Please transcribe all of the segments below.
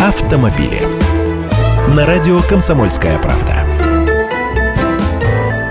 автомобили. На радио «Комсомольская правда».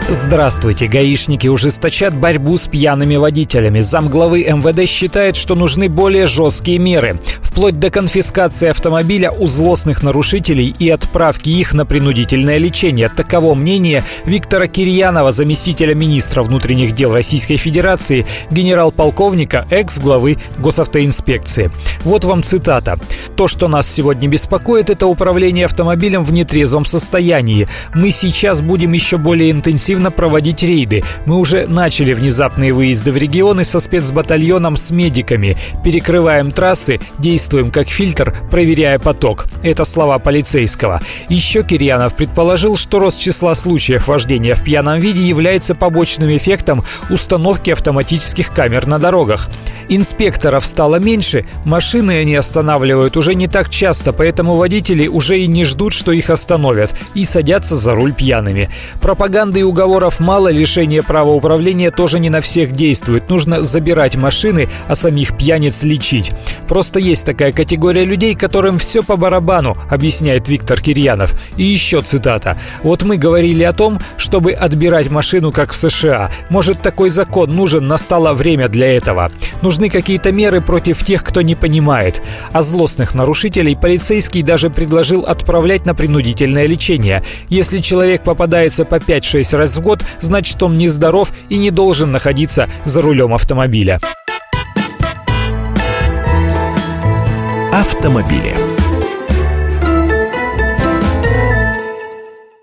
Здравствуйте. Гаишники ужесточат борьбу с пьяными водителями. Замглавы МВД считает, что нужны более жесткие меры вплоть до конфискации автомобиля у злостных нарушителей и отправки их на принудительное лечение. Таково мнение Виктора Кирьянова, заместителя министра внутренних дел Российской Федерации, генерал-полковника, экс-главы госавтоинспекции. Вот вам цитата. «То, что нас сегодня беспокоит, это управление автомобилем в нетрезвом состоянии. Мы сейчас будем еще более интенсивно проводить рейды. Мы уже начали внезапные выезды в регионы со спецбатальоном с медиками. Перекрываем трассы, действуем действуем как фильтр, проверяя поток. Это слова полицейского. Еще Кирьянов предположил, что рост числа случаев вождения в пьяном виде является побочным эффектом установки автоматических камер на дорогах. Инспекторов стало меньше, машины они останавливают уже не так часто, поэтому водители уже и не ждут, что их остановят, и садятся за руль пьяными. Пропаганды и уговоров мало, лишение права управления тоже не на всех действует. Нужно забирать машины, а самих пьяниц лечить. Просто есть такая категория людей, которым все по барабану, объясняет Виктор Кирьянов. И еще цитата. Вот мы говорили о том, чтобы отбирать машину, как в США. Может, такой закон нужен, настало время для этого. Нужны какие-то меры против тех, кто не понимает. А злостных нарушителей полицейский даже предложил отправлять на принудительное лечение. Если человек попадается по 5-6 раз в год, значит он нездоров и не должен находиться за рулем автомобиля. Автомобили.